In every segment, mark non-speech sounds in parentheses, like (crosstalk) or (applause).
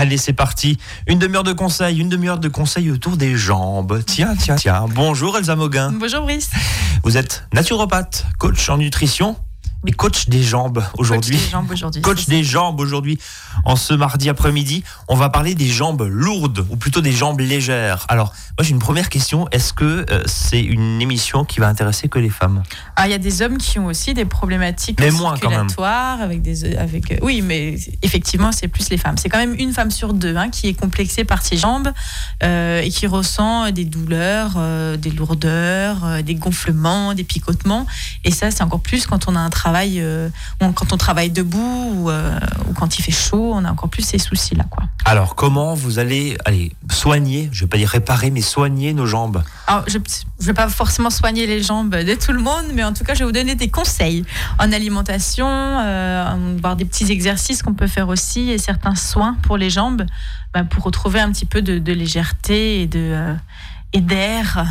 Allez, c'est parti. Une demi-heure de conseils, une demi-heure de conseils autour des jambes. Tiens, tiens, tiens. Bonjour Elsa Moguin. Bonjour Brice. Vous êtes naturopathe, coach en nutrition et coach des jambes aujourd'hui. Coach des jambes aujourd'hui. Coach des jambes aujourd'hui. En ce mardi après-midi, on va parler des jambes lourdes ou plutôt des jambes légères. Alors, moi j'ai une première question. Est-ce que euh, c'est une émission qui va intéresser que les femmes? Ah, il y a des hommes qui ont aussi des problématiques Mais moins, quand même. circulatoires avec des avec euh, oui, mais effectivement c'est plus les femmes. C'est quand même une femme sur deux hein, qui est complexée par ses jambes euh, et qui ressent des douleurs, des lourdeurs, des gonflements, des picotements. Et ça c'est encore plus quand on a un travail, euh, quand on travaille debout ou, euh, ou quand il fait chaud, on a encore plus ces soucis là quoi. Alors, comment vous allez allez, soigner, je vais pas dire réparer, mais soigner nos jambes? Alors, je ne vais pas forcément soigner les jambes de tout le monde, mais en tout cas, je vais vous donner des conseils en alimentation, euh, voir des petits exercices qu'on peut faire aussi et certains soins pour les jambes bah, pour retrouver un petit peu de, de légèreté et de et d'air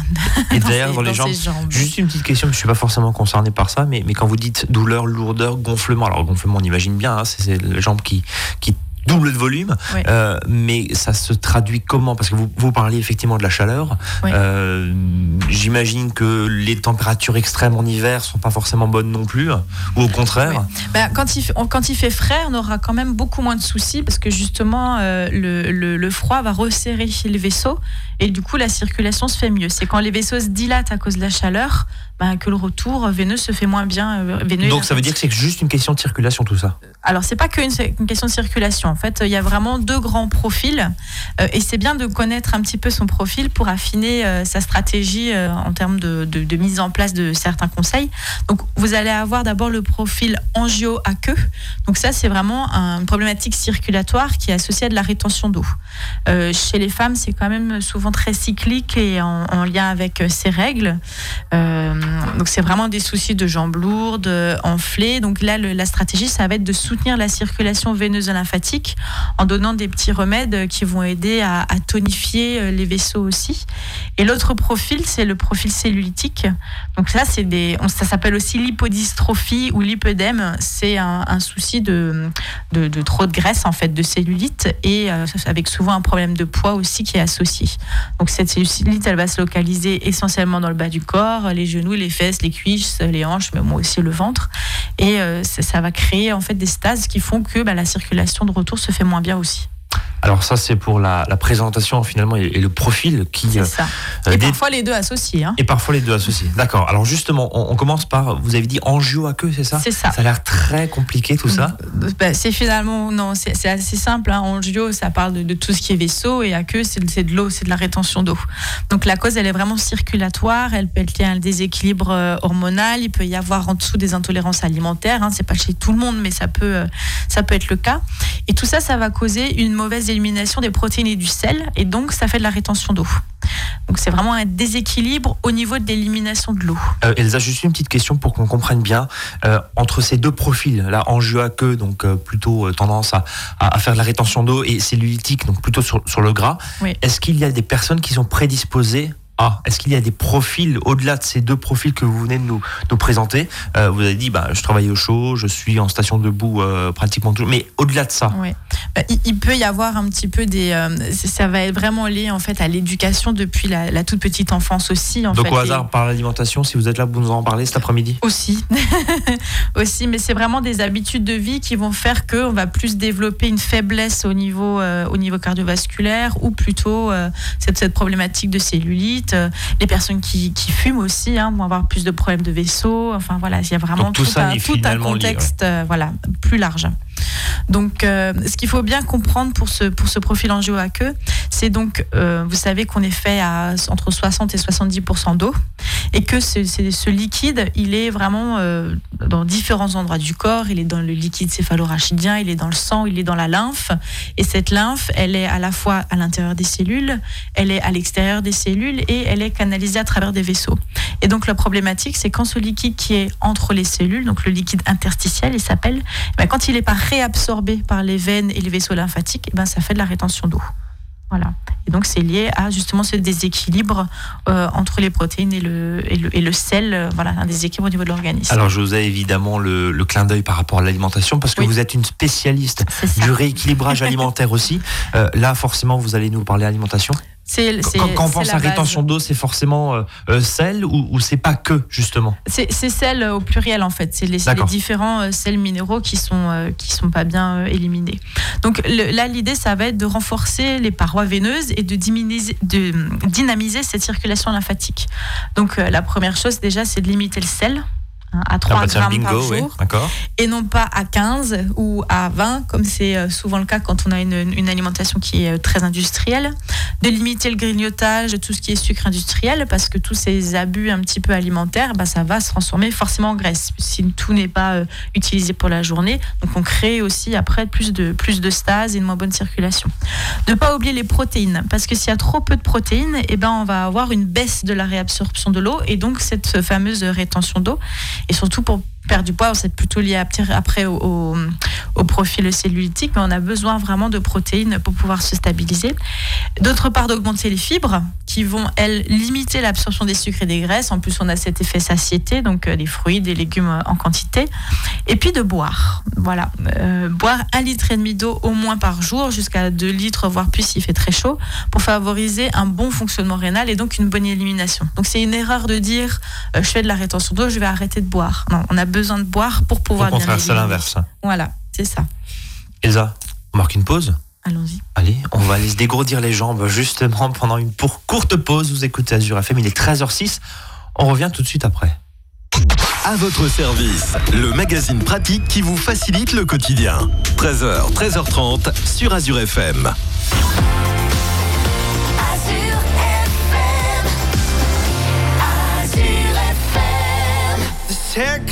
Et dans les dans jambes. jambes. Juste une petite question, je ne suis pas forcément concerné par ça, mais, mais quand vous dites douleur, lourdeur, gonflement, alors gonflement on imagine bien, hein, c'est c'est les jambes qui, qui doublent de volume, Oui. euh, mais ça se traduit comment? Parce que vous, vous parliez effectivement de la chaleur. Oui. Euh, J'imagine que les températures extrêmes en hiver sont pas forcément bonnes non plus, ou au contraire. Bah, quand, il, fait- quand il fait frais, on aura quand même beaucoup moins de soucis parce que justement, euh, le, le- le froid va resserrer les vaisseaux et du coup, la circulation se fait mieux. C'est quand les vaisseaux se dilatent à cause de la chaleur bah, que le retour veineux se fait moins bien. euh, veineux Donc ça veut dire que c'est juste une question de circulation tout ça? alors, c'est pas qu'une une question de circulation. En fait, il y a vraiment deux grands profils. euh, et c'est bien de connaître un petit peu son profil pour affiner euh, sa stratégie euh, en termes de, de- de mise en place de certains conseils. Donc, vous allez avoir d'abord le profil angio à queue. Donc, ça, c'est vraiment un- une problématique circulatoire qui est associée à de la rétention d'eau. Chez les femmes, c'est quand même souvent très cyclique et en, en lien avec ces règles. Euh, donc c'est vraiment des soucis de jambes lourdes, euh, enflées. Donc là, la stratégie, ça va être de soutenir la circulation veineuse lymphatique en donnant des petits remèdes euh, qui vont aider à, tonifier euh, les vaisseaux aussi. Et l'autre profil, c'est le profil cellulitique. Donc ça, c'est des, ça s'appelle aussi lipodystrophie ou lipœdème. C'est un, souci de, de, trop de graisse en fait, de cellulite et euh, avec souvent un problème de poids aussi qui est associé. Donc cette cellulite, elle va se localiser essentiellement dans le bas du corps, les genoux, les fesses, les cuisses, les hanches, mais moi aussi le ventre. Et euh, ça, va créer en fait des stases qui font que bah, la circulation de retour se fait moins bien aussi. Alors ça c'est pour la, la présentation finalement et, et le profil qui C'est euh, ça. euh, Et parfois les deux associés. hein. et parfois les deux associés. D'accord. Alors justement, on, on commence par vous avez dit angio à queue, c'est ça? C'est ça. Ça a l'air très compliqué tout ça. Bah, c'est finalement non, c'est assez simple. Hein. Angio, ça parle de, de tout ce qui est vaisseau et à queue, c'est c'est de l'eau, c'est de la rétention d'eau. Donc la cause, elle est vraiment circulatoire. Elle peut être liée à un déséquilibre euh, hormonal. Il peut y avoir en dessous des intolérances alimentaires. Hein. C'est pas chez tout le monde, mais ça peut, euh, ça peut être le cas. Et tout ça, ça va causer une mauvaise élimination des protéines et du sel, et donc ça fait de la rétention d'eau. Donc c'est vraiment un déséquilibre au niveau de l'élimination de l'eau. Euh, Elsa, juste une petite question pour qu'on comprenne bien. Euh, entre ces deux profils, là, angio à queue, donc euh, plutôt euh, tendance à, à, à faire de la rétention d'eau, et cellulitique, donc plutôt sur, sur le gras, Oui. est-ce qu'il y a des personnes qui sont prédisposées Est-ce qu'il y a des profils, au-delà de ces deux profils que vous venez de nous, nous présenter? Euh, Vous avez dit, bah, je travaille au chaud, je suis en station debout euh, pratiquement toujours, mais au-delà de ça, Ouais. Bah, il, il peut y avoir un petit peu des. euh, ça va être vraiment lié en fait à l'éducation depuis la, la toute petite enfance aussi. En donc fait, au Et- hasard par l'alimentation, si vous êtes là, vous nous en parlez cet après-midi? Aussi, (laughs) aussi, mais c'est vraiment des habitudes de vie qui vont faire que on va plus développer une faiblesse au niveau euh, au niveau cardiovasculaire ou plutôt cette, cette problématique de cellulite. Euh, Les personnes qui, qui fument aussi hein, vont avoir plus de problèmes de vaisseau. Enfin voilà, il y a vraiment Donc, tout ça un, est tout un finalement lié, contexte euh, voilà plus large. Donc, euh, ce qu'il faut bien comprendre pour ce, pour ce profil angio à queue, c'est donc, euh, vous savez qu'on est fait à entre 60 et 70% d'eau, et que ce, ce liquide, il est vraiment euh, dans différents endroits du corps. Il est dans le liquide céphalorachidien, il est dans le sang, il est dans la lymphe. Et cette lymphe, elle est à la fois à l'intérieur des cellules, elle est à l'extérieur des cellules, et elle est canalisée à travers des vaisseaux. Et donc, la problématique, c'est quand ce liquide qui est entre les cellules, donc le liquide interstitiel, il s'appelle, ben, quand il n'est pas réabsorbé par les veines et les vaisseaux lymphatiques, eh ben, ça fait de la rétention d'eau. Voilà. Et donc, c'est lié à justement ce déséquilibre euh, entre les protéines et le, et le, et le sel, euh, voilà, un déséquilibre au niveau de l'organisme. Alors, je vous ai évidemment le, le clin d'œil par rapport à l'alimentation parce que Oui. vous êtes une spécialiste du rééquilibrage alimentaire aussi. Euh, là, forcément, vous allez nous parler alimentation. C'est c'est- Quand, quand on pense à rétention d'eau, c'est forcément euh, euh, sel ou, ou c'est pas que, justement? C'est c'est sel au pluriel en fait. C'est les, différents euh, sels minéraux qui sont euh, qui sont pas bien euh, éliminés. Donc le- là l'idée ça va être de renforcer les parois veineuses et de diminuer de dynamiser cette circulation lymphatique. Donc euh, la première chose déjà c'est de limiter le sel hein, à 3 Ah bah grammes par bingo, jour et non pas à 15 ou à 20 comme c'est euh, souvent le cas quand on a une, une alimentation qui est euh, très industrielle. De limiter le grignotage, tout ce qui est sucre industriel parce que tous ces abus un petit peu alimentaires, bah, ça va se transformer forcément en graisse si tout n'est pas euh, utilisé pour la journée. Donc on crée aussi après plus de, plus de stase et une moins bonne circulation. Ne pas oublier les protéines parce que s'il y a trop peu de protéines, eh ben, on va avoir une baisse de la réabsorption de l'eau et donc cette fameuse rétention d'eau. Et surtout pour perdre du poids, c'est plutôt lié à- après au, au, profil cellulitique, mais on a besoin vraiment de protéines pour pouvoir se stabiliser. D'autre part, d'augmenter les fibres qui vont, elles, limiter l'absorption des sucres et des graisses. En plus, on a cet effet satiété, donc euh, des fruits, des légumes euh, en quantité. Et puis de boire. Voilà. Euh, boire un litre et demi d'eau au moins par jour, jusqu'à 2 litres, voire plus s'il fait très chaud, pour favoriser un bon fonctionnement rénal et donc une bonne élimination. Donc c'est une erreur de dire euh, je fais de la rétention d'eau, je vais arrêter de boire. Non, on a besoin de boire pour Au pouvoir bien contraire, c'est l'inverse. Voilà, c'est ça. Elsa, on marque une pause Allons-y. Allez, on va aller se dégourdir les jambes justement pendant une pour courte pause. Vous écoutez Azure FM, il est 13h06. On revient tout de suite après. À votre service, le magazine pratique qui vous facilite le quotidien. 13h, 13h30 sur Azure FM.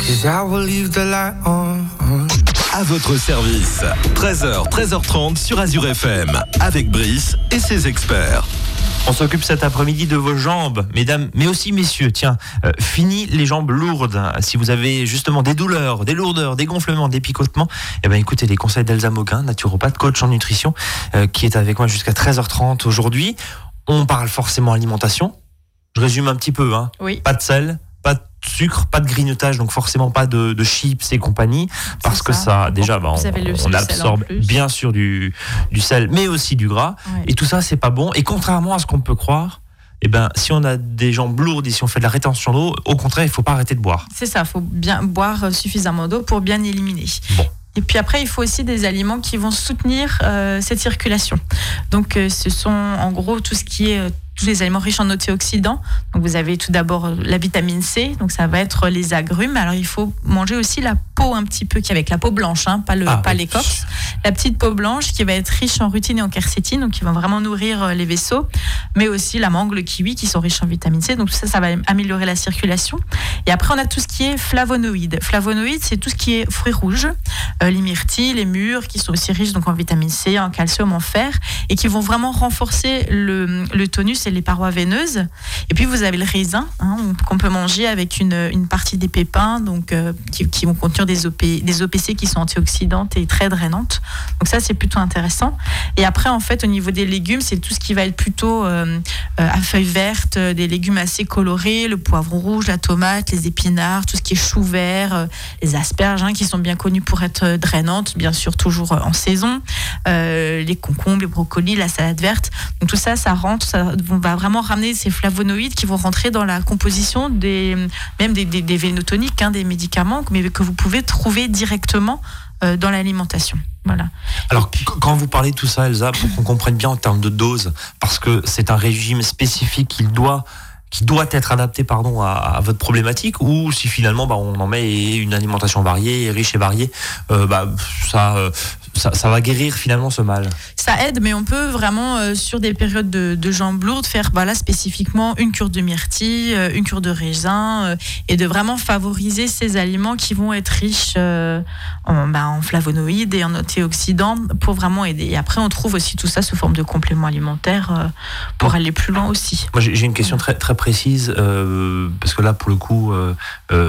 Cause I will leave the light on. À votre service. 13h, 13h30 sur Azure FM. Avec Brice et ses experts. On s'occupe cet après-midi de vos jambes, mesdames, mais aussi messieurs. Tiens, euh, fini les jambes lourdes. Si vous avez justement des douleurs, des lourdeurs, des gonflements, des picotements, eh ben écoutez les conseils d'Elsa Moquin, naturopathe, coach en nutrition, euh, qui est avec moi jusqu'à 13h30 aujourd'hui. On parle forcément alimentation. Je résume un petit peu, hein. Oui. Pas de sel, sucre, pas de grignotage, donc forcément pas de, de chips et compagnie, parce que ça. déjà, bah, on, absorbe bien sûr du, du sel, mais aussi du gras. Ouais. Et tout ça, c'est pas bon. Et contrairement à ce qu'on peut croire, eh ben, si on a des jambes lourdes et si on fait de la rétention d'eau, au contraire, il faut pas arrêter de boire. C'est ça, il faut bien boire suffisamment d'eau pour bien éliminer. Bon. Et puis après, il faut aussi des aliments qui vont soutenir euh, cette circulation. Donc, euh, ce sont en gros tout ce qui est euh, tous les aliments riches en antioxydants. Donc, vous avez tout d'abord euh, la vitamine C, donc ça va être les agrumes. Alors, il faut manger aussi la peau un petit peu, qui est avec la peau blanche, hein, pas le, Ah, oui. l'écorce. La petite peau blanche qui va être riche en rutine et en quercétine, donc qui va vraiment nourrir euh, les vaisseaux, mais aussi la mangue, le kiwi qui sont riches en vitamine C. Donc tout ça, ça va améliorer la circulation. Et après, on a tout ce qui est flavonoïdes. Flavonoïdes, c'est tout ce qui est fruits rouges, euh, les myrtilles, les mûres, qui sont aussi riches donc en vitamine C, en calcium, en fer, et qui vont vraiment renforcer le, le tonus et les parois veineuses. Et puis vous avez le raisin, hein, qu'on peut manger avec une, une partie des pépins, donc euh, qui, qui vont contenir des, OP, des OPC qui sont antioxydantes et très drainantes. Donc ça, c'est plutôt intéressant. Et après, en fait, au niveau des légumes, c'est tout ce qui va être plutôt euh, euh, à feuilles vertes, euh, des légumes assez colorés, le poivron rouge, la tomate, les épinards, tout ce qui est chou vert, les asperges, hein, qui sont bien connus pour être drainantes, bien sûr toujours en saison, les concombres, les brocolis, la salade verte. Donc tout ça, ça rentre, ça va vraiment ramener ces flavonoïdes qui vont rentrer dans la composition des même des, des, des vénotoniques, hein, des médicaments, mais que vous pouvez trouver directement euh, dans l'alimentation. Voilà. Alors, qu- quand vous parlez de tout ça, Elsa, pour qu'on comprenne bien en termes de dose, parce que c'est un régime spécifique qui doit qui doit être adapté pardon à, à votre problématique ou si finalement bah, on en met une alimentation variée riche et variée euh, bah, ça, euh, ça ça va guérir finalement ce mal Ça aide, mais on peut vraiment, euh, sur des périodes de, de jambes lourdes, faire bah, là, spécifiquement une cure de myrtille, euh, une cure de raisin, euh, et de vraiment favoriser ces aliments qui vont être riches en, bah, en flavonoïdes et en antioxydants pour vraiment aider. Et après, on trouve aussi tout ça sous forme de compléments alimentaires pour aller plus loin aussi. Moi, j'ai une question très, très précise, parce que là, pour le coup,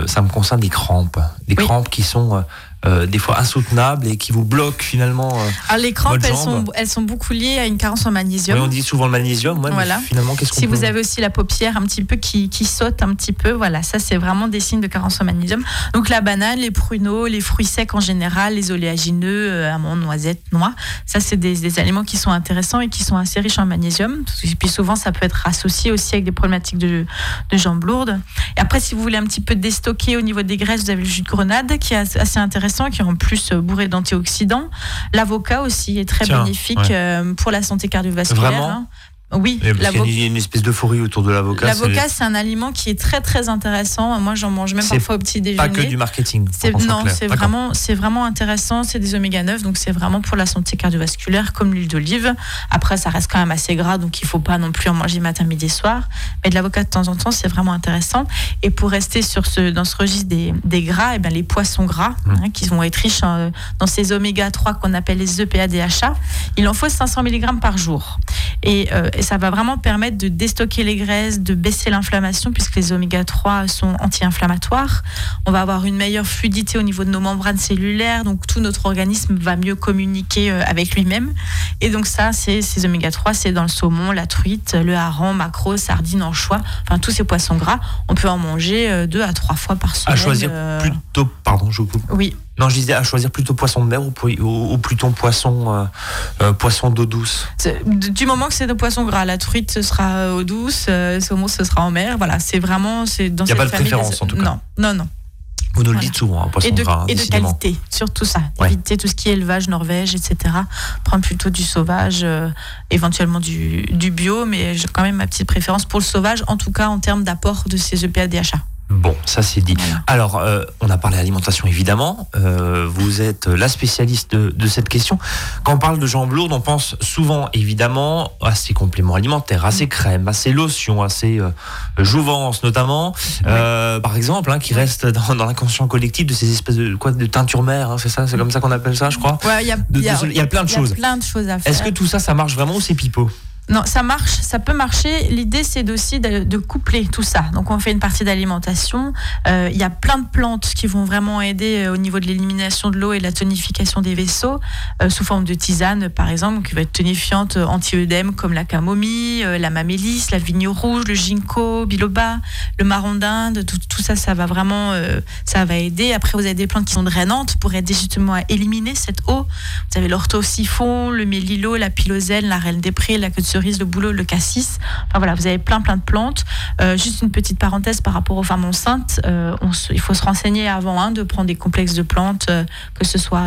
ça me concerne des crampes. Des Oui. crampes qui sont euh, des fois insoutenables et qui vous bloquent finalement. euh. Alors, les crampes, elles sont, elles sont beaucoup liées à une carence en magnésium. Oui, on dit souvent le magnésium, ouais, mais Voilà. finalement, qu'est-ce qu'on Si peut... vous avez aussi la paupière un petit peu qui, qui saute un petit peu, voilà, ça c'est vraiment des signes de carence en magnésium. Donc la banane, les pruneaux, les fruits secs en général, les oléagineux, euh, amandes, noisettes, noix, ça c'est des, des aliments qui sont intéressants et qui sont assez riches en magnésium. Et puis souvent ça peut être associé aussi avec des problématiques de, de jambes lourdes. Et après si vous voulez un petit peu déstocker au niveau des graisses, vous avez le jus de grenade qui est assez- assez intéressant, qui est en plus euh, bourré d'antioxydants. L'avocat aussi est très Tiens, bénéfique ouais. euh, pour la santé cardiovasculaire. Vraiment hein. Oui, Eh, parce qu'il y a l'avocat. une- espèce d'euphorie autour de l'avocat. L'avocat, c'est un aliment qui est très très intéressant. Moi, j'en mange même parfois au petit déjeuner. pas que du marketing. non, c'est vraiment, c'est vraiment intéressant. C'est des oméga 9, donc c'est vraiment pour la santé cardiovasculaire, comme l'huile d'olive. Après, ça reste quand même assez gras, donc il faut pas non plus en manger matin, midi, soir. Mais de l'avocat de temps en temps, c'est vraiment intéressant. Et pour rester sur ce, dans ce registre des, des gras, et ben les poissons gras, Mmh. hein, qui vont être riches en- dans ces oméga 3 qu'on appelle les EPA DHA, il en faut 500 mg par jour. Et, euh, et ça va vraiment permettre de déstocker les graisses, de baisser l'inflammation, puisque les oméga 3 sont anti-inflammatoires. On va avoir une meilleure fluidité au niveau de nos membranes cellulaires, donc tout notre organisme va mieux communiquer euh, avec lui-même. Et donc ça, c'est ces oméga 3, c'est dans le saumon, la truite, le hareng, maquereau, sardines, anchois, enfin tous ces poissons gras. On peut en manger euh, deux à trois fois par semaine. À choisir euh, plutôt. Pardon, je vous coupe. Oui, Non, je disais à choisir plutôt poisson de mer ou, pou- ou- ou plutôt poisson, euh, euh, poisson d'eau douce. Du moment que c'est de poisson gras, la truite ce sera euh, eau douce, le saumon ce sera en mer. Voilà, c'est vraiment c'est dans Y a cette pas de famille. préférence, en tout cas. Non, non, non. Vous nous le dites souvent, hein, poisson Et de, gras, et de qualité, surtout ça. Ouais. Éviter tout ce qui est élevage, Norvège, etc. Prendre plutôt du sauvage, euh, éventuellement du, du bio, mais j'ai quand même ma petite préférence pour le sauvage, en tout cas en termes d'apport de ces EPA DHA. Bon, ça c'est dit. Alors, euh, on a parlé alimentation évidemment. Euh, vous êtes la spécialiste de, de cette question. Quand on parle de jambes lourdes, on pense souvent évidemment à ces compléments alimentaires, à ces crèmes, à ces lotions, à ces euh, jouvences notamment. Par exemple, hein, qui restent dans, dans l'inconscient collectif de ces espèces de quoi de teinture mère. hein, c'est ça, c'est comme ça qu'on appelle ça, je crois. Ouais, il y a, y y plein de choses. plein de choses à faire. Est-ce que tout ça, ça marche vraiment ou c'est pipeau? Non, ça marche, ça peut marcher. L'idée, c'est aussi de, coupler tout ça. Donc, on fait une partie d'alimentation. Euh, Il y a plein de plantes qui vont vraiment aider euh, au niveau de l'élimination de l'eau et de la tonification des vaisseaux, euh, sous forme de tisane, par exemple, qui va être tonifiante anti-œdème, comme la camomille, la mamélis, la vigne rouge, le ginkgo, biloba, le marron d'Inde. Tout, ça, ça va vraiment, ça va aider. Après, vous avez des plantes qui sont drainantes pour aider justement à éliminer cette eau. Vous avez l'orthosiphon, le mélilo, la piloselle, la reine des prés, la queue cerise, le bouleau, le cassis. Enfin voilà, vous avez plein plein de plantes. Euh, juste une petite parenthèse par rapport aux femmes enceintes, euh, il faut se renseigner avant hein, de prendre des complexes de plantes, euh, que ce soit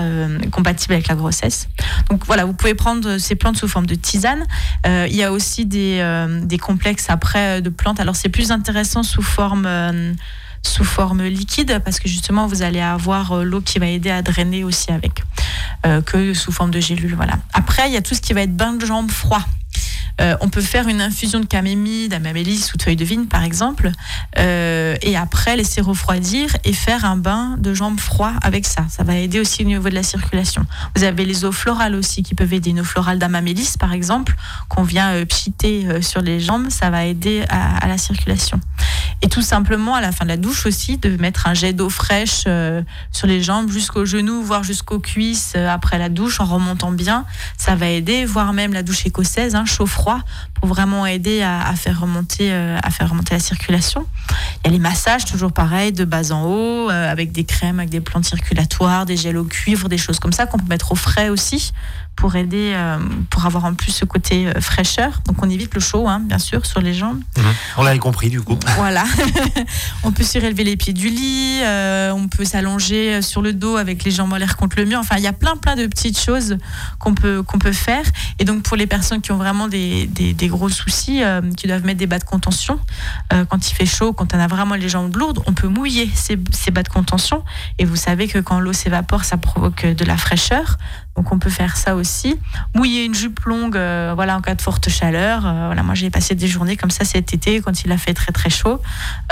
compatible avec la grossesse. Donc voilà, vous pouvez prendre ces plantes sous forme de tisane. Il y a aussi des, des complexes après de plantes. Alors c'est plus intéressant sous forme sous forme liquide parce que justement vous allez avoir l'eau qui va aider à drainer aussi avec que sous forme de gélule voilà après il y a tout ce qui va être bain de jambes froid Euh, on peut faire une infusion de camémie, d'amamélis ou de feuilles de vigne, par exemple, euh, et après laisser refroidir et faire un bain de jambes froid avec ça. Ça va aider aussi au niveau de la circulation. Vous avez les eaux florales aussi qui peuvent aider. Une eau florale d'amamélis, par exemple, qu'on vient euh, pchiter euh, sur les jambes, ça va aider à, la circulation. Et tout simplement, à la fin de la douche aussi, de mettre un jet d'eau fraîche sur les jambes jusqu'aux genoux, voire jusqu'aux cuisses après la douche en remontant bien. Ça va aider, voire même la douche écossaise, hein, chaud-froid, pour vraiment aider à, faire remonter, euh, à faire remonter la circulation. Il y a les massages, toujours pareil, de bas en haut, euh, avec des crèmes, avec des plantes circulatoires, des gels au cuivre, des choses comme ça qu'on peut mettre au frais aussi pour aider, euh, pour avoir en plus ce côté euh, fraîcheur. Donc on évite le chaud, hein, bien sûr, sur les jambes. On l'avait compris du coup. Voilà. (laughs) on peut surélever les pieds du lit, euh, on peut s'allonger sur le dos avec les jambes en l'air contre le mur. Enfin, il y a plein, plein de petites choses qu'on peut, qu'on peut faire. Et donc, pour les personnes qui ont vraiment des, des, des gros soucis, qui doivent mettre des bas de contention, quand il fait chaud, quand on a vraiment les jambes lourdes, on peut mouiller ces, ces bas de contention. Et vous savez que quand l'eau s'évapore, ça provoque de la fraîcheur. Donc, on peut faire ça aussi. Mouiller une jupe longue, euh, voilà, en cas de forte chaleur. Euh, voilà, moi, j'ai passé des journées comme ça cet été quand il a fait très, très chaud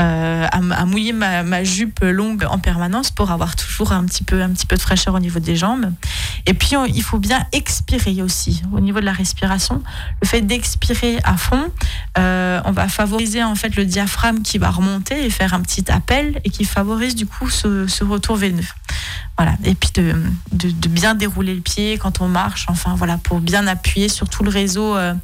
euh, à, mouiller ma, ma jupe longue en permanence pour avoir toujours un petit peu, un petit peu de fraîcheur au niveau des jambes. Et puis, il faut bien expirer aussi au niveau de la respiration. Le fait d'expirer à fond, on va favoriser en fait le diaphragme qui va remonter et faire un petit appel et qui favorise du coup ce, ce retour veineux. Voilà. Et puis de, de, de bien dérouler le pied quand on marche, enfin voilà, pour bien appuyer sur tout le réseau euh,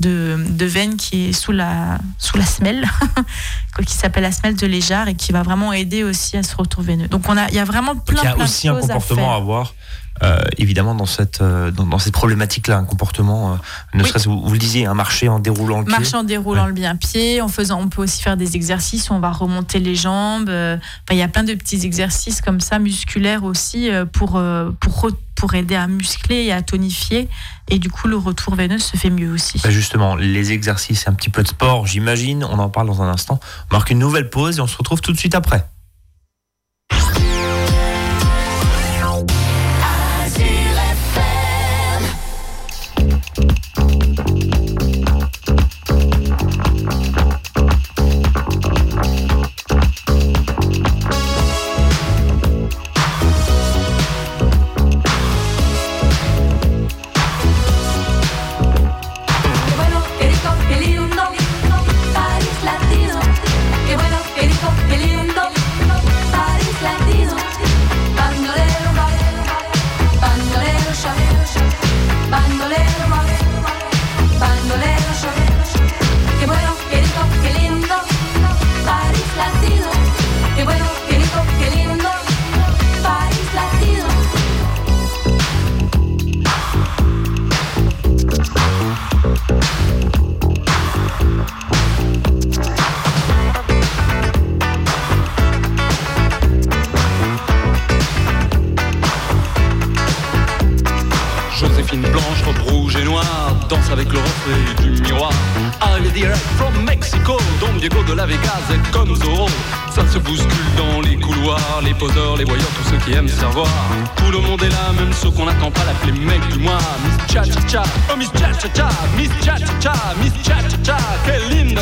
de, de veines qui est sous la, sous la semelle, (laughs) qui s'appelle la semelle de Léjard et qui va vraiment aider aussi à ce retour veineux. Donc on a, il y a vraiment plein, Donc, il y a aussi de un choses à comportement à, avoir. Euh, évidemment dans cette euh, dans, dans cette problématique là un comportement euh, ne Oui. serait-ce vous, vous le disiez un marché en déroulant le pied Marcher en déroulant Ouais. le bien pied, en faisant, on peut aussi faire des exercices où on va remonter les jambes. enfin, il y a plein de petits exercices comme ça, musculaires aussi, pour, pour, pour aider à muscler et à tonifier. Et du coup, le retour veineux se fait mieux aussi. Bah, justement les exercices et un petit peu de sport j'imagine on en parle dans un instant on marque une nouvelle pause et on se retrouve tout de suite après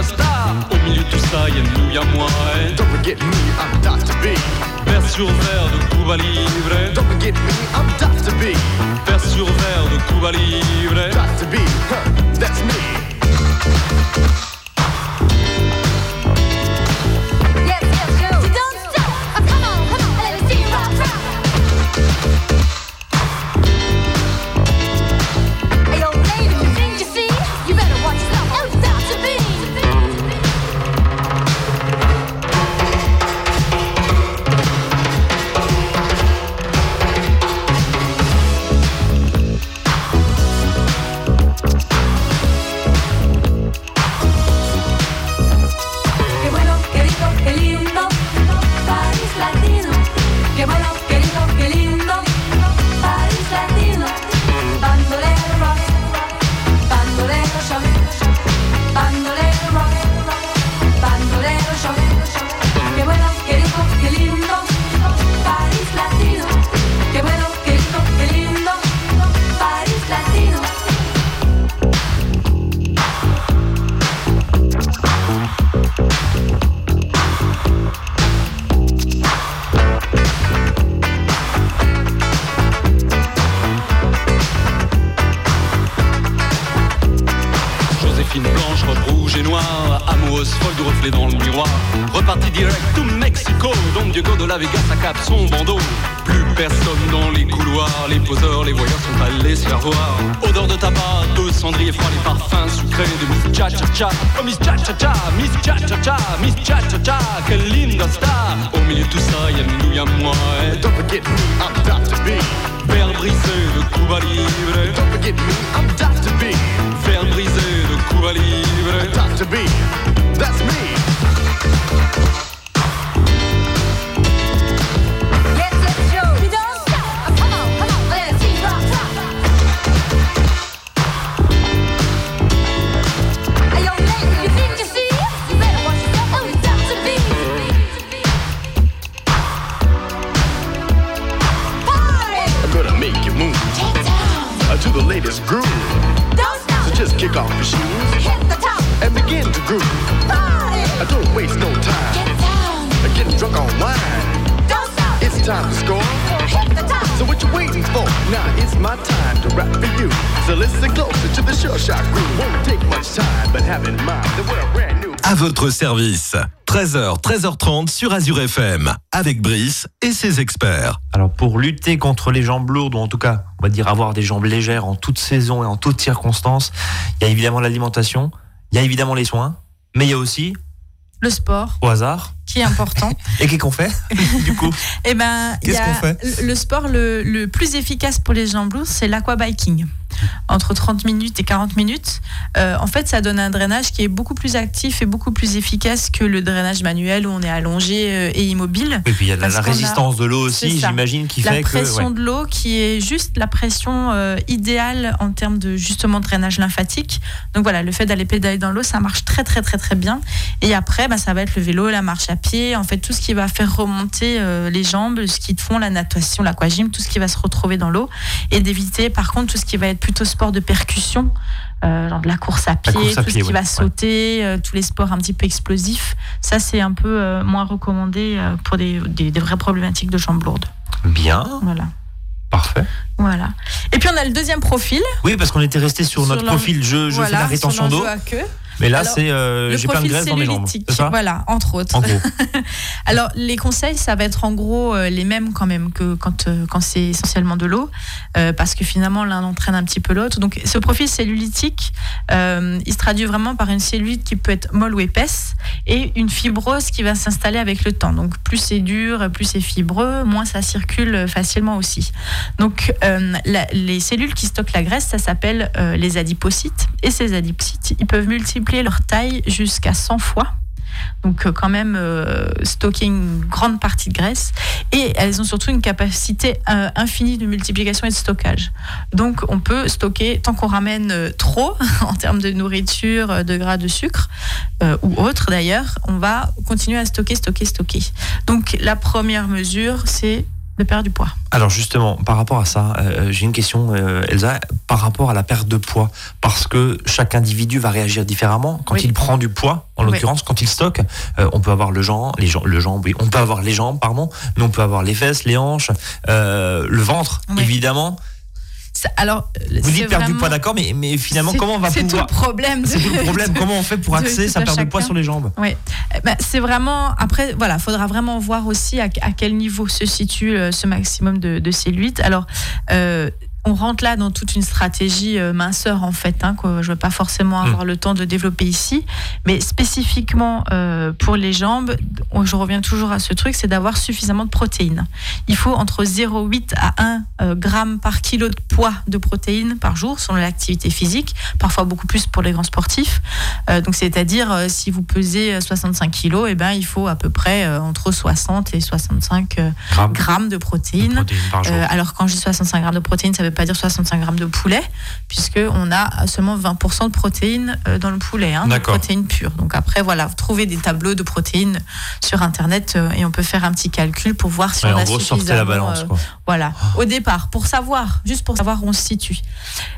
star. Au milieu de tout ça, y'a nous, y'a moi. eh. Don't forget me, I'm Dr. B. Vers sur verre de Cuba Libre. Don't forget me, I'm Dr. B. Vers sur verre de Cuba Libre. Dr. B, huh, that's me. Service. 13h, 13h30 sur Azure FM. Avec Brice et ses experts. Alors pour lutter contre les jambes lourdes, ou en tout cas, on va dire avoir des jambes légères en toute saison et en toutes circonstances, il y a évidemment l'alimentation, il y a évidemment les soins, mais il y a aussi, Le sport, au hasard, qui est important. (laughs) et qu'est-ce qu'on fait (laughs) du coup? Eh ben, il y Qu'est-ce a qu'on fait? le- le sport le, le plus efficace pour les jambes lourdes, c'est l'aquabiking. Entre 30 minutes et 40 minutes. Euh, en fait, ça donne un drainage qui est beaucoup plus actif et beaucoup plus efficace que le drainage manuel où on est allongé euh, et immobile. Et puis il y a la, la a- résistance de l'eau aussi, j'imagine, qui la fait que... pression ouais. de l'eau qui est juste la pression euh, idéale en termes de justement drainage lymphatique. Donc voilà, le fait d'aller pédaler dans l'eau, ça marche très très très très bien. Et après, bah, ça va être le vélo, la marche à pied, en fait tout ce qui va faire remonter euh, les jambes, le ski de fond, la natation, l'aquagym, tout ce qui va se retrouver dans l'eau. Et d'éviter par contre tout ce qui va être plutôt sport de percussion. euh, genre de la course à pied, course à tout pied, ce qui ouais, va sauter, euh, tous les sports un petit peu explosifs, ça c'est un peu euh, moins recommandé pour des, des- des vraies problématiques de jambes lourdes. Bien, Voilà. parfait. Voilà. Et puis on a le deuxième profil. Oui, parce qu'on était resté sur, Sur notre profil, je, je voilà, fais la rétention d'eau, l'enjeu à queue. Mais là c'est euh, j'ai plein de graisse dans mes jambes. ça? Voilà, entre autres. En gros. (laughs) Alors les conseils, ça va être en gros euh, les mêmes quand même que quand, euh, quand c'est essentiellement de l'eau, euh, parce que finalement l'un entraîne un petit peu l'autre. Donc ce profil cellulitique, euh, il se traduit vraiment par une cellulite qui peut être molle ou épaisse et une fibrose qui va s'installer avec le temps. Donc plus c'est dur, plus c'est fibreux, moins ça circule facilement aussi. Donc euh, la- les cellules qui stockent la graisse, ça s'appelle euh, les adipocytes. Et ces adipocytes, ils peuvent multiplier leur taille jusqu'à 100 fois. donc euh, quand même euh, stocker une grande partie de graisse. Et elles ont surtout une capacité euh, infinie de multiplication et de stockage. Donc on peut stocker tant qu'on ramène trop (laughs) en termes de nourriture, de gras, de sucre ou autre d'ailleurs, on va continuer à stocker, stocker, stocker. Donc la première mesure, c'est de perdre du poids. Alors justement, par rapport à ça, j'ai une question, Elsa, par rapport à la perte de poids, parce que chaque individu va réagir différemment. Quand Oui. il prend du poids, en Oui. l'occurrence, quand il stocke, euh, on peut avoir le jambes, les jambes, le jambe, oui, on peut avoir les jambes, pardon, mais on peut avoir les fesses, les hanches, euh, le ventre, Oui. évidemment. Ça- Alors, Vous dites perdre du poids, d'accord, mais, mais finalement, comment on va C'est tout pouvoir le problème. de- C'est tout le problème. (laughs) Comment on fait pour axer tout sa perte de poids sur les jambes? Oui, Eh ben, c'est vraiment. Après, voilà, faudra vraiment voir aussi à, à quel niveau se situe euh, ce maximum de, de cellulite. Alors, euh, on rentre là dans toute une stratégie euh, minceur en fait, hein, que je ne vais pas forcément avoir le temps de développer ici, mais spécifiquement euh, pour les jambes, je reviens toujours à ce truc, c'est d'avoir suffisamment de protéines. Il faut entre 0,8 à 1 euh, gramme par kilo de poids de protéines par jour selon l'activité physique, parfois beaucoup plus pour les grands sportifs. Donc c'est-à-dire si vous pesez euh, 65 kilos, eh ben il faut à peu près entre 60 et 65 euh, Grammes grammes de de protéines. protéines par jour. Alors quand je dis 65 grammes de protéines, ça veut pas dire 65 grammes de poulet, puisque on a seulement 20% de protéines euh, dans le poulet, hein, de protéines pures. Donc après voilà, vous trouvez des tableaux de protéines sur internet euh, et on peut faire un petit calcul pour voir si Ouais, on en a gros, sortez la balance. euh, voilà, au départ, pour savoir, juste pour savoir où on se situe.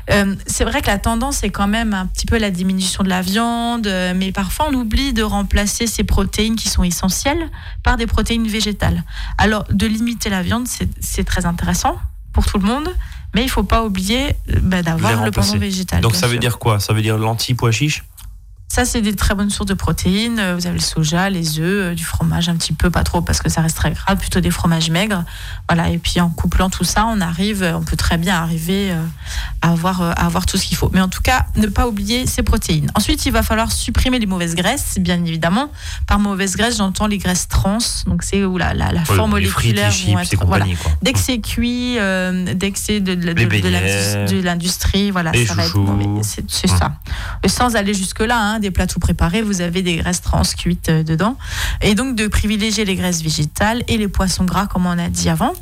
Euh, c'est vrai que la tendance est quand même un petit peu la diminution de la viande, mais parfois on oublie de remplacer ces protéines qui sont essentielles par des protéines végétales. Alors, de limiter la viande, c'est très intéressant pour tout le monde, mais il faut pas oublier euh, bah, d'avoir le pendant végétal. Donc ça veut dire quoi? Ça veut dire lentilles, pois chiches? Ça, c'est des très bonnes sources de protéines. Euh, Vous avez le soja, les œufs, euh, du fromage un petit peu, pas trop parce que ça reste très gras, plutôt des fromages maigres. Voilà. Et puis en couplant tout ça, on arrive, euh, on peut très bien arriver à avoir, à avoir tout ce qu'il faut. Mais en tout cas, ne pas oublier ces protéines. Ensuite, il va falloir supprimer les mauvaises graisses, bien évidemment. Par mauvaise graisse, j'entends les graisses trans. Donc c'est où la, la, la forme les frites, moléculaire chips être. Voilà. Quoi. Dès que c'est cuit, euh, dès que c'est de, l'industrie, voilà, ça va être chouchous. C'est Hum. ça. Et sans aller jusque-là, hein, des plats tout préparés, vous avez des graisses trans cuites euh, dedans. Et donc de privilégier les graisses végétales et les poissons gras, comme on a dit avant.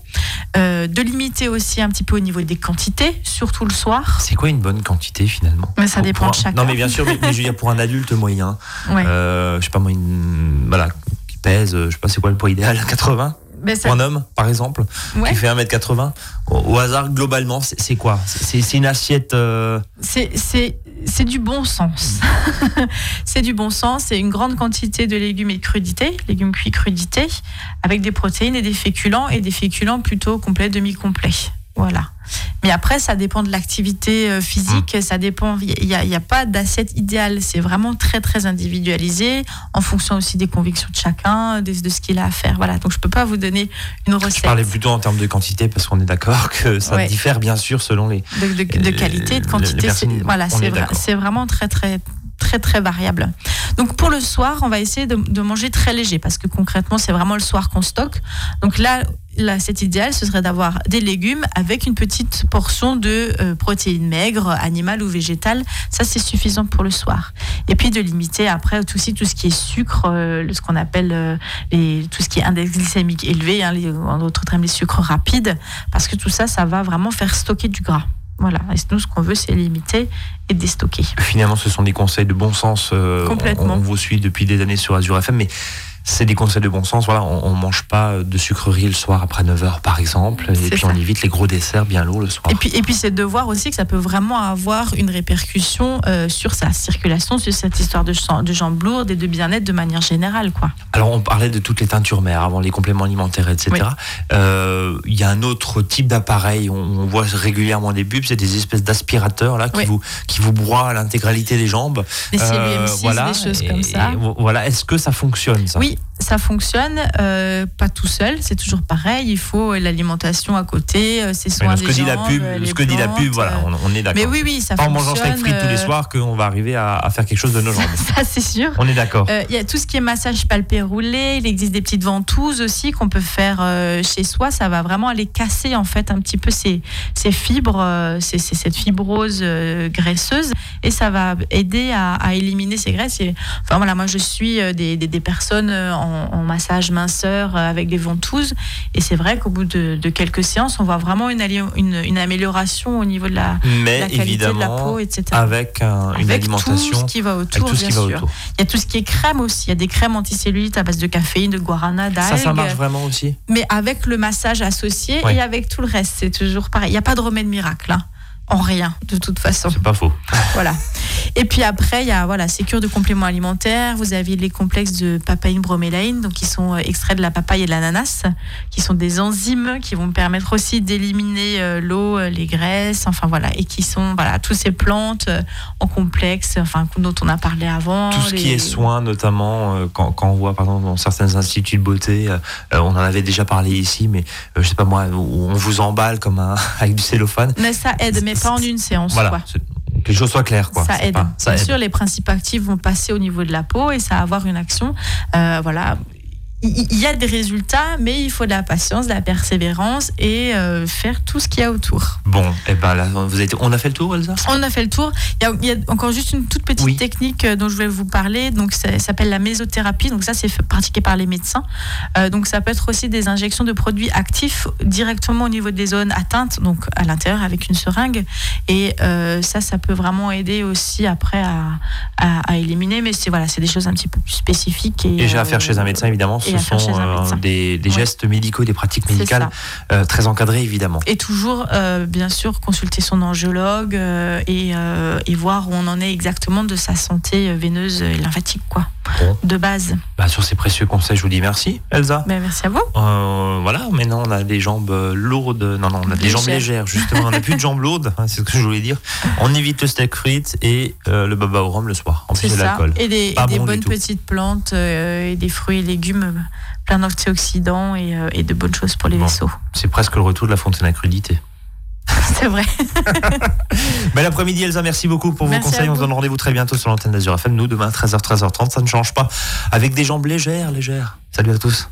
Euh, de limiter aussi un petit peu au niveau des quantités, surtout le soir. C'est quoi une bonne quantité finalement? Mais ça Pour- dépend pour de un- chacun. Non mais bien sûr, mais, mais je veux dire pour un adulte moyen, Ouais. euh, je sais pas moi, une, voilà, qui pèse, je sais pas c'est quoi le poids idéal, (laughs) 80 Ça- Pour un homme par exemple, ouais. qui fait 1m80, au, au hasard globalement, c'est quoi? C'est une assiette euh, c'est du bon sens. (laughs) c'est du bon sens. C'est une grande quantité de légumes et de crudités, légumes cuits crudités, avec des protéines et des féculents, et des féculents plutôt complets, demi-complets. Voilà. Mais après, ça dépend de l'activité euh, physique, Mmh. ça dépend. Il n'y a, pas d'assiette idéale. C'est vraiment très, très individualisé, en fonction aussi des convictions de chacun, de, de ce qu'il a à faire. Voilà. Donc, je peux pas vous donner une je recette parlais plutôt en termes de quantité parce qu'on est d'accord (laughs) que ça Ouais. diffère bien sûr selon les. de, de- de Euh, qualité, de quantité. Voilà, vra- c'est vraiment très très très très variable. Donc pour le soir, on va essayer de, manger très léger parce que concrètement, c'est vraiment le soir qu'on stocke. Donc là, là, c'est idéal, ce serait d'avoir des légumes avec une petite portion de euh, protéines maigres, animales ou végétales. Ça, c'est suffisant pour le soir. Et puis de limiter après aussi tout ce qui est sucre, euh, ce qu'on appelle euh, tout ce qui est index glycémique élevé, hein, les, en d'autres termes les sucres rapides, parce que tout ça, ça va vraiment faire stocker du gras. Voilà. Et nous, ce qu'on veut, c'est limiter et déstocker. Finalement, ce sont des conseils de bon sens. euh, Complètement. On, on vous suit depuis des années sur Azure FM, mais c'est des conseils de bon sens. Voilà, on, on mange pas de sucreries le soir après 9h, par exemple, et puis ça. on évite les gros desserts bien lourds le soir. Et puis, et puis c'est de voir aussi que ça peut vraiment avoir une répercussion euh, sur sa circulation, sur cette histoire de, jambes lourdes et de bien-être de manière générale. Quoi. Alors, on parlait de toutes les teintures mères avant les compléments alimentaires, etc. Oui. Euh, Il y a un autre type d'appareil, on, on voit régulièrement des pubs, c'est des espèces d'aspirateurs là qui Oui. vous qui vous broient l'intégralité des jambes. Des Euh, M6, voilà, des choses Et- comme ça. et voilà, est-ce que ça fonctionne ça? Oui, ça fonctionne, euh, pas tout seul, c'est toujours pareil. Il faut l'alimentation à côté, euh, c'est Mais soin ce que dit la pub, euh, ce que dit la pub, voilà, on, on est d'accord. Mais oui, oui, ça Pas en fonctionne. mangeant steak frites tous les soirs qu'on va arriver à, à faire quelque chose de nos jambes. (laughs) Ça, c'est sûr. On est d'accord. Il y a tout ce qui est massage palpé roulé. Il existe des petites ventouses aussi qu'on peut faire chez soi. Ça va vraiment aller casser en fait un petit peu ces, ces fibres, ces- ces- cette fibrose graisseuse, et ça va aider à, à éliminer ces graisses. Et, enfin voilà, moi je suis des, des- des personnes euh, en, en massage minceur euh, avec des ventouses, et c'est vrai qu'au bout de, de quelques séances, on voit vraiment une, une, une amélioration au niveau de la, Mais la qualité de la peau, etc. avec un- une Avec alimentation, tout ce qui va autour, bien sûr. autour. Il y a tout ce qui est crème aussi. Il y a des crèmes anticellulites à base de caféine, de guarana, d'algues. Ça, ça marche vraiment aussi. Mais avec le massage associé et avec tout le reste, c'est toujours pareil. Il n'y a pas de remède miracle. hein. En rien, de toute façon. C'est pas faux. Voilà. (laughs) Et puis après, il y a voilà, ces cures de compléments alimentaires. Vous avez les complexes de papaïne bromélaïne, donc qui sont euh, extraits de la papaye et de l'ananas, qui sont des enzymes qui vont permettre aussi d'éliminer euh, l'eau, euh, les graisses, enfin voilà, et qui sont voilà, toutes ces plantes en complexe, enfin dont on a parlé avant. Tout ce qui est soins, notamment quand, quand on voit par exemple dans certains instituts de beauté, on en avait déjà parlé ici, mais je sais pas moi, on vous emballe comme un, (laughs) avec du cellophane. Mais ça aide, mais pas en une séance. Voilà, quoi. Que les choses soient claires, quoi. Ça aide. pas- ça Bien aide. sûr, les principes actifs vont passer au niveau de la peau et ça va avoir une action. Euh, voilà. Il y a des résultats, mais il faut de la patience, de la persévérance et euh, faire tout ce qu'il y a autour. Bon, et ben là, vous avez, on a fait le tour, Elsa? On a fait le tour. Il y a, il y a encore juste une toute petite Oui. technique euh, dont je vais vous parler. Donc, ça, s'appelle la mésothérapie. Donc, ça, c'est pratiqué par les médecins. Euh, donc, ça peut être aussi des injections de produits actifs directement au niveau des zones atteintes, donc à l'intérieur avec une seringue. Et euh, ça, ça peut vraiment aider aussi après à, à- à éliminer. Mais c'est voilà, c'est des choses un petit peu plus spécifiques. Et, Et j'ai à euh, faire chez un médecin, évidemment. Et Ce sont euh, des, des Ouais. gestes médicaux, des pratiques médicales euh, très encadrées, évidemment. Et toujours, euh, bien sûr, consulter son angiologue et, et voir où on en est exactement de sa santé veineuse et lymphatique, quoi. De base. Bah, sur ces précieux conseils, je vous dis merci, Elsa. Ben, merci à vous. Euh, voilà, maintenant on a des jambes euh, lourdes. Non, non, on a des jambes Légères. justement. On n'a plus de jambes lourdes, hein, c'est ce que je voulais dire. On évite le steak frites et euh, le baba au rhum le soir. En plus de l'alcool. Et des, Pas et des bon du bonnes petites plantes euh, et des fruits et légumes plein d'antioxydants et, et de bonnes choses pour les Bon. vaisseaux. C'est presque le retour de la fontaine à crudité. (laughs) C'est vrai. (laughs) Bel après-midi, Elsa. Merci beaucoup pour vos Merci conseils. On se vous. donne rendez-vous très bientôt sur l'antenne d'Azur FM. Nous, demain, 13h, 13h30. Ça ne change pas. Avec des jambes légères, légères. Salut à tous.